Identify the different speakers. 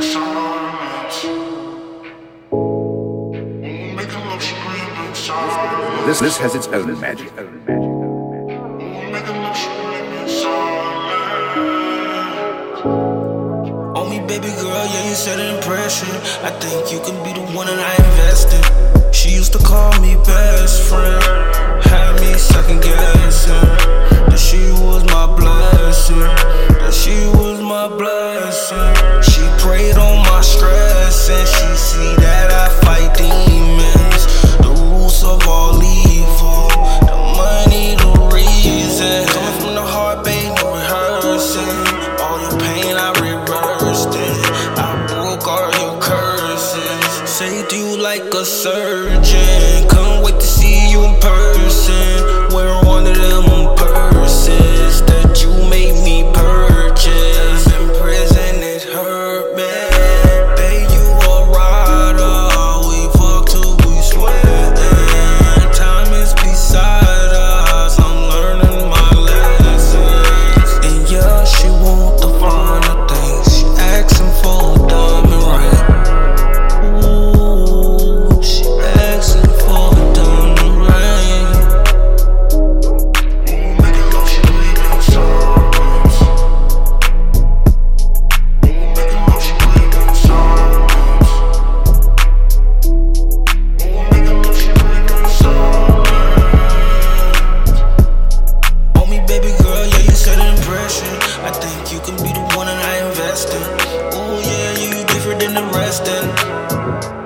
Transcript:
Speaker 1: This, this has its own magic.
Speaker 2: Oh, me, baby girl, yeah, you set an impression. I think you can be the one that I. She used to call me best friend, had me second guessing She on my stress and she see that I fight demons. The roots of all evil, the money, the reason. Coming from the heart, babe, no rehearsing. All your pain, I reversed it. I broke all your curses. Saved you like a surgeon. Música